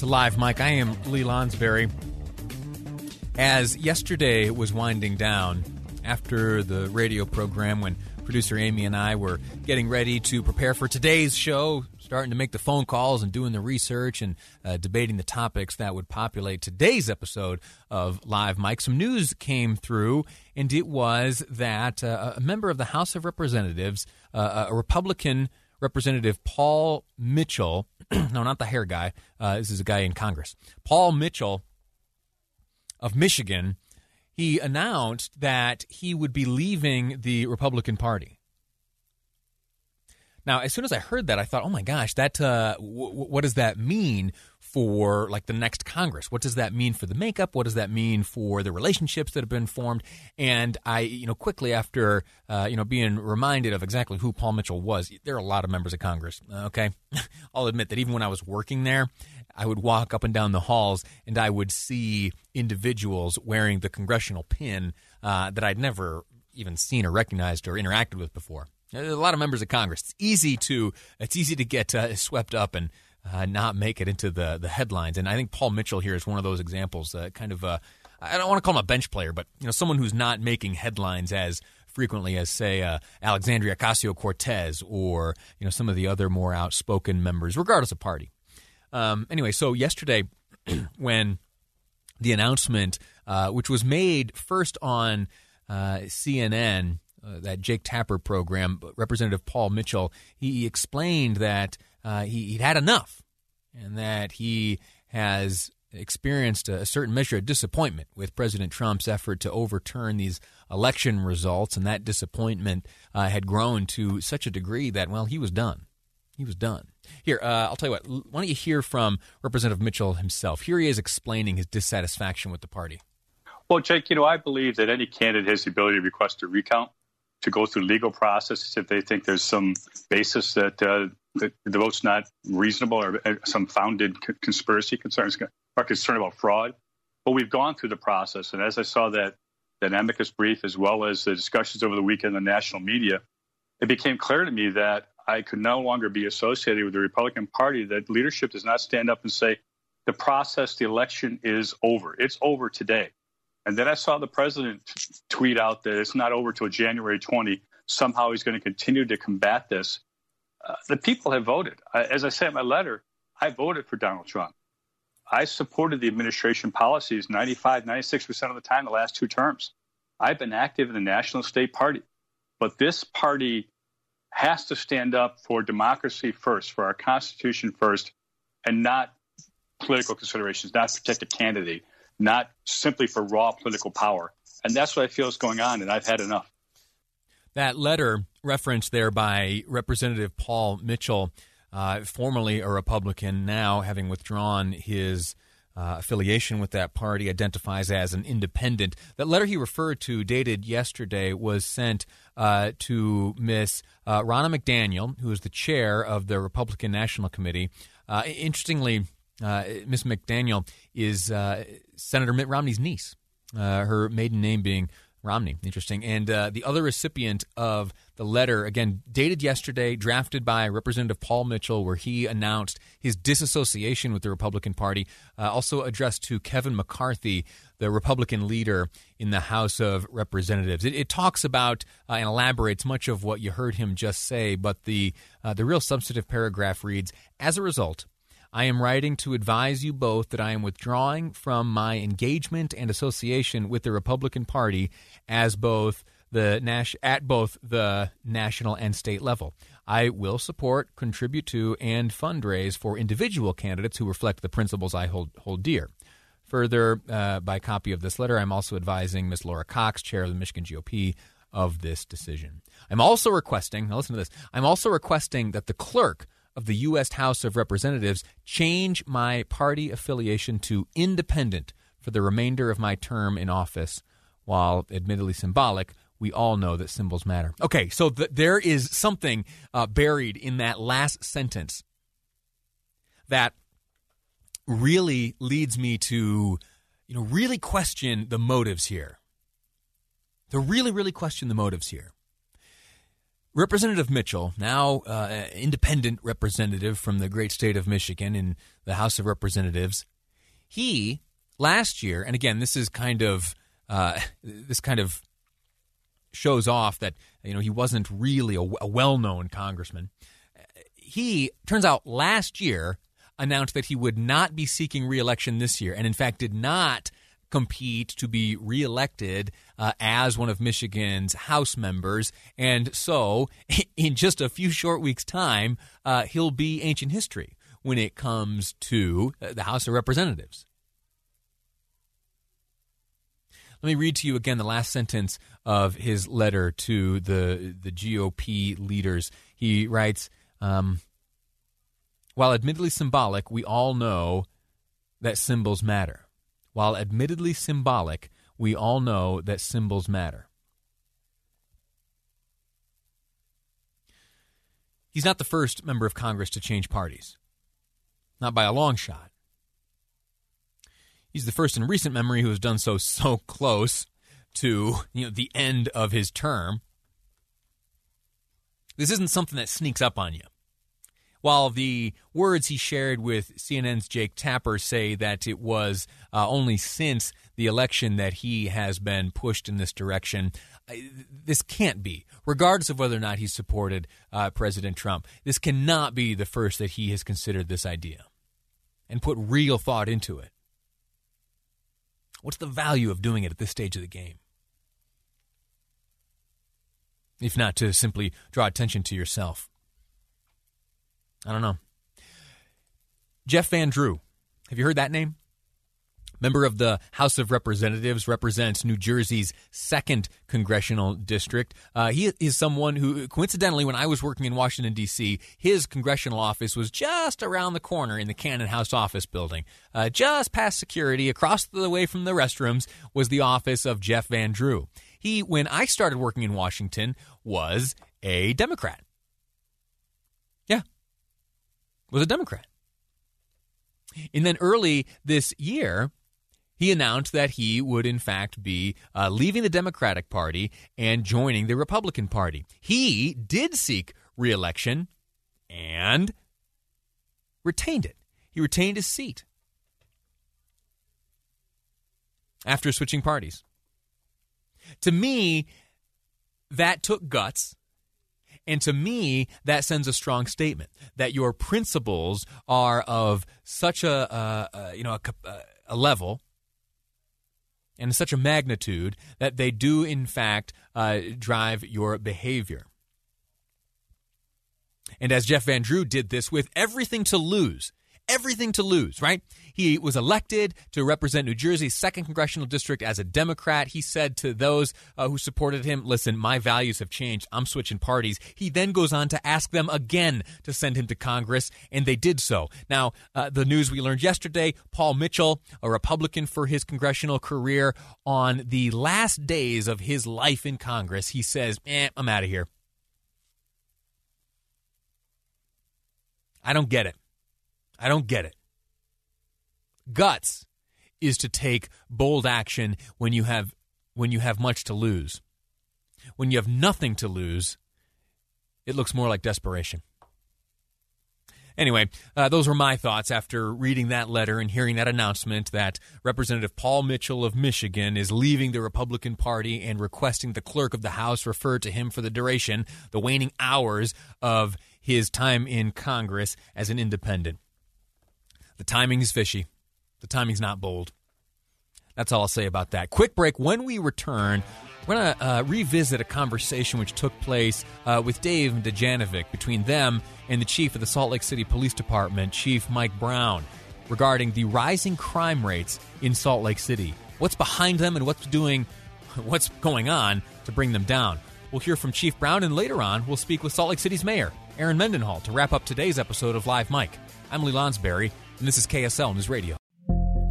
to Live Mic. I am Lee Lonsberry. As yesterday was winding down after the radio program when producer Amy and I were getting ready to prepare for today's show, starting to make the phone calls and doing the research and uh, debating the topics that would populate today's episode of Live Mic. Some news came through, and it was that uh, a member of the House of Representatives, uh, a Republican Representative Paul Mitchell, no, not the hair guy, uh, this is a guy in Congress, Paul Mitchell of Michigan he announced that he would be leaving the Republican Party. Now, as soon as I heard that, I thought, "Oh my gosh, that uh, w- what does that mean for like the next Congress? What does that mean for the makeup? What does that mean for the relationships that have been formed?" And I, you know, quickly after uh, you know being reminded of exactly who Paul Mitchell was, there are a lot of members of Congress. Okay, I'll admit that even when I was working there, I would walk up and down the halls and I would see individuals wearing the congressional pin uh, that I'd never even seen or recognized or interacted with before. A lot of members of Congress. It's easy to it's easy to get uh, swept up and uh, not make it into the the headlines. And I think Paul Mitchell here is one of those examples. Uh, kind of, uh, I don't want to call him a bench player, but you know, someone who's not making headlines as frequently as say uh, Alexandria Ocasio Cortez or you know some of the other more outspoken members, regardless of party. Um, anyway, so yesterday when the announcement, uh, which was made first on uh, CNN, uh, that Jake Tapper program, Representative Paul Mitchell, he, he explained that uh, he, he'd had enough and that he has experienced a, certain measure of disappointment with President Trump's effort to overturn these election results, and that disappointment uh, had grown to such a degree that, well, he was done. He was done. Here, uh, I'll tell you what. Why don't you hear from Representative Mitchell himself? Here he is explaining his dissatisfaction with the party. Well, Jake, you know, I believe that any candidate has the ability to request a recount, to go through legal processes if they think there's some basis that, uh, that the vote's not reasonable or uh, some founded conspiracy concerns or concern about fraud. But we've gone through the process, and as I saw that that amicus brief as well as the discussions over the weekend in the national media, it became clear to me that I could no longer be associated with the Republican Party, that leadership does not stand up and say, the process, the election is over. It's over today. And then I saw the president tweet out that it's not over till January 20. Somehow he's going to continue to combat this. Uh, the people have voted. I, as I say in my letter, I voted for Donald Trump. I supported the administration policies 95, 96% of the time the last two terms. I've been active in the National State Party. But this party has to stand up for democracy first, for our Constitution first, and not political considerations, not protect a candidate, not simply for raw political power. And that's what I feel is going on, and I've had enough. That letter referenced there by Representative Paul Mitchell, uh, formerly a Republican, now having withdrawn his uh, affiliation with that party, identifies as an independent. That letter he referred to, dated yesterday, was sent uh, to Miss uh, Ronna McDaniel, who is the chair of the Republican National Committee. Uh, interestingly, uh, Miss McDaniel is uh, Senator Mitt Romney's niece, her maiden name being Romney. Interesting. And uh, the other recipient of the letter, again, dated yesterday, drafted by Representative Paul Mitchell, where he announced his disassociation with the Republican Party, uh, also addressed to Kevin McCarthy, the Republican leader in the House of Representatives. It, it talks about uh, and elaborates much of what you heard him just say, but the, uh, the real substantive paragraph reads As a result, I am writing to advise you both that I am withdrawing from my engagement and association with the Republican Party as both the Nash at both the national and state level. I will support, contribute to, and fundraise for individual candidates who reflect the principles I hold hold dear. Further, uh, by copy of this letter, I'm also advising Ms. Laura Cox, chair of the Michigan GOP, of this decision. I'm also requesting. Now, listen to this. I'm also requesting that the clerk of the U.S. House of Representatives change my party affiliation to independent for the remainder of my term in office. While admittedly symbolic, we all know that symbols matter. Okay, so th- there is something uh, buried in that last sentence that really leads me to, you know, really question the motives here. To really, really question the motives here. Representative Mitchell, now uh, independent representative from the great state of Michigan in the House of Representatives, he last year, and again, this is kind of uh, this kind of shows off that you know he wasn't really a, a well-known congressman. He turns out last year announced that he would not be seeking reelection this year, and in fact did not compete to be reelected uh, as one of Michigan's House members. And so, in just a few short weeks' time, uh, he'll be ancient history when it comes to uh, the House of Representatives. Let me read to you again the last sentence of his letter to the the GOP leaders. He writes, um, "While admittedly symbolic, we all know that symbols matter. While admittedly symbolic, we all know that symbols matter. He's not the first member of Congress to change parties, not by a long shot. He's the first in recent memory who has done so so close to you know the end of his term. This isn't something that sneaks up on you. While the words he shared with CNN's Jake Tapper say that it was uh, only since the election that he has been pushed in this direction, this can't be, regardless of whether or not he supported uh, President Trump. This cannot be the first that he has considered this idea and put real thought into it. What's the value of doing it at this stage of the game? If not to simply draw attention to yourself. I don't know. Jeff Van Drew. Have you heard that name? Member of the House of Representatives, represents New Jersey's second congressional district. Uh, he is someone who, coincidentally, when I was working in Washington, D.C., his congressional office was just around the corner in the Cannon House office building. Uh, just past security, across the way from the restrooms, was the office of Jeff Van Drew. He, when I started working in Washington, was a Democrat was a Democrat. And then early this year, he announced that he would, in fact, be uh, leaving the Democratic Party and joining the Republican Party. He did seek reelection and retained it. He retained his seat after switching parties. To me, that took guts and to me, that sends a strong statement that your principles are of such a, uh, uh, you know, a, a, level and such a magnitude that they do, in fact, uh, drive your behavior. And as Jeff Van Drew did this with everything to lose, everything to lose, right? He was elected to represent New Jersey's second congressional district as a Democrat. He said to those uh, who supported him, Listen, my values have changed. I'm switching parties. He then goes on to ask them again to send him to Congress, and they did so. Now, uh, the news we learned yesterday Paul Mitchell, a Republican for his congressional career, on the last days of his life in Congress, he says, eh, I'm out of here. I don't get it. I don't get it. Guts is to take bold action when you have when you have much to lose. When you have nothing to lose, it looks more like desperation. Anyway, uh, those were my thoughts after reading that letter and hearing that announcement that Representative Paul Mitchell of Michigan is leaving the Republican Party and requesting the clerk of the House refer to him for the duration, the waning hours of his time in Congress as an independent. The timing is fishy. The timing's not bold. That's all I'll say about that. Quick break. When we return, we're going to uh, revisit a conversation which took place uh, with Dave Dujanovic between them and the chief of the Salt Lake City Police Department, Chief Mike Brown, regarding the rising crime rates in Salt Lake City. What's behind them and what's doing, what's going on to bring them down? We'll hear from Chief Brown, and later on, we'll speak with Salt Lake City's mayor, Erin Mendenhall to wrap up today's episode of Live Mic. I'm Lee Lonsberry, and this is KSL News Radio.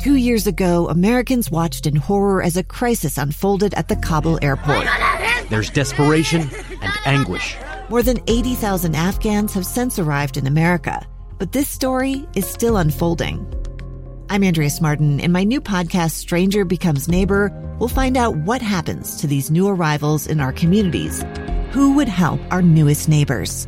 Two years ago, Americans watched in horror as a crisis unfolded at the Kabul airport. There's desperation and anguish. More than 80,000 Afghans have since arrived in America, but this story is still unfolding. I'm Andrea Martin. In my new podcast, Stranger Becomes Neighbor, we'll find out what happens to these new arrivals in our communities. Who would help our newest neighbors?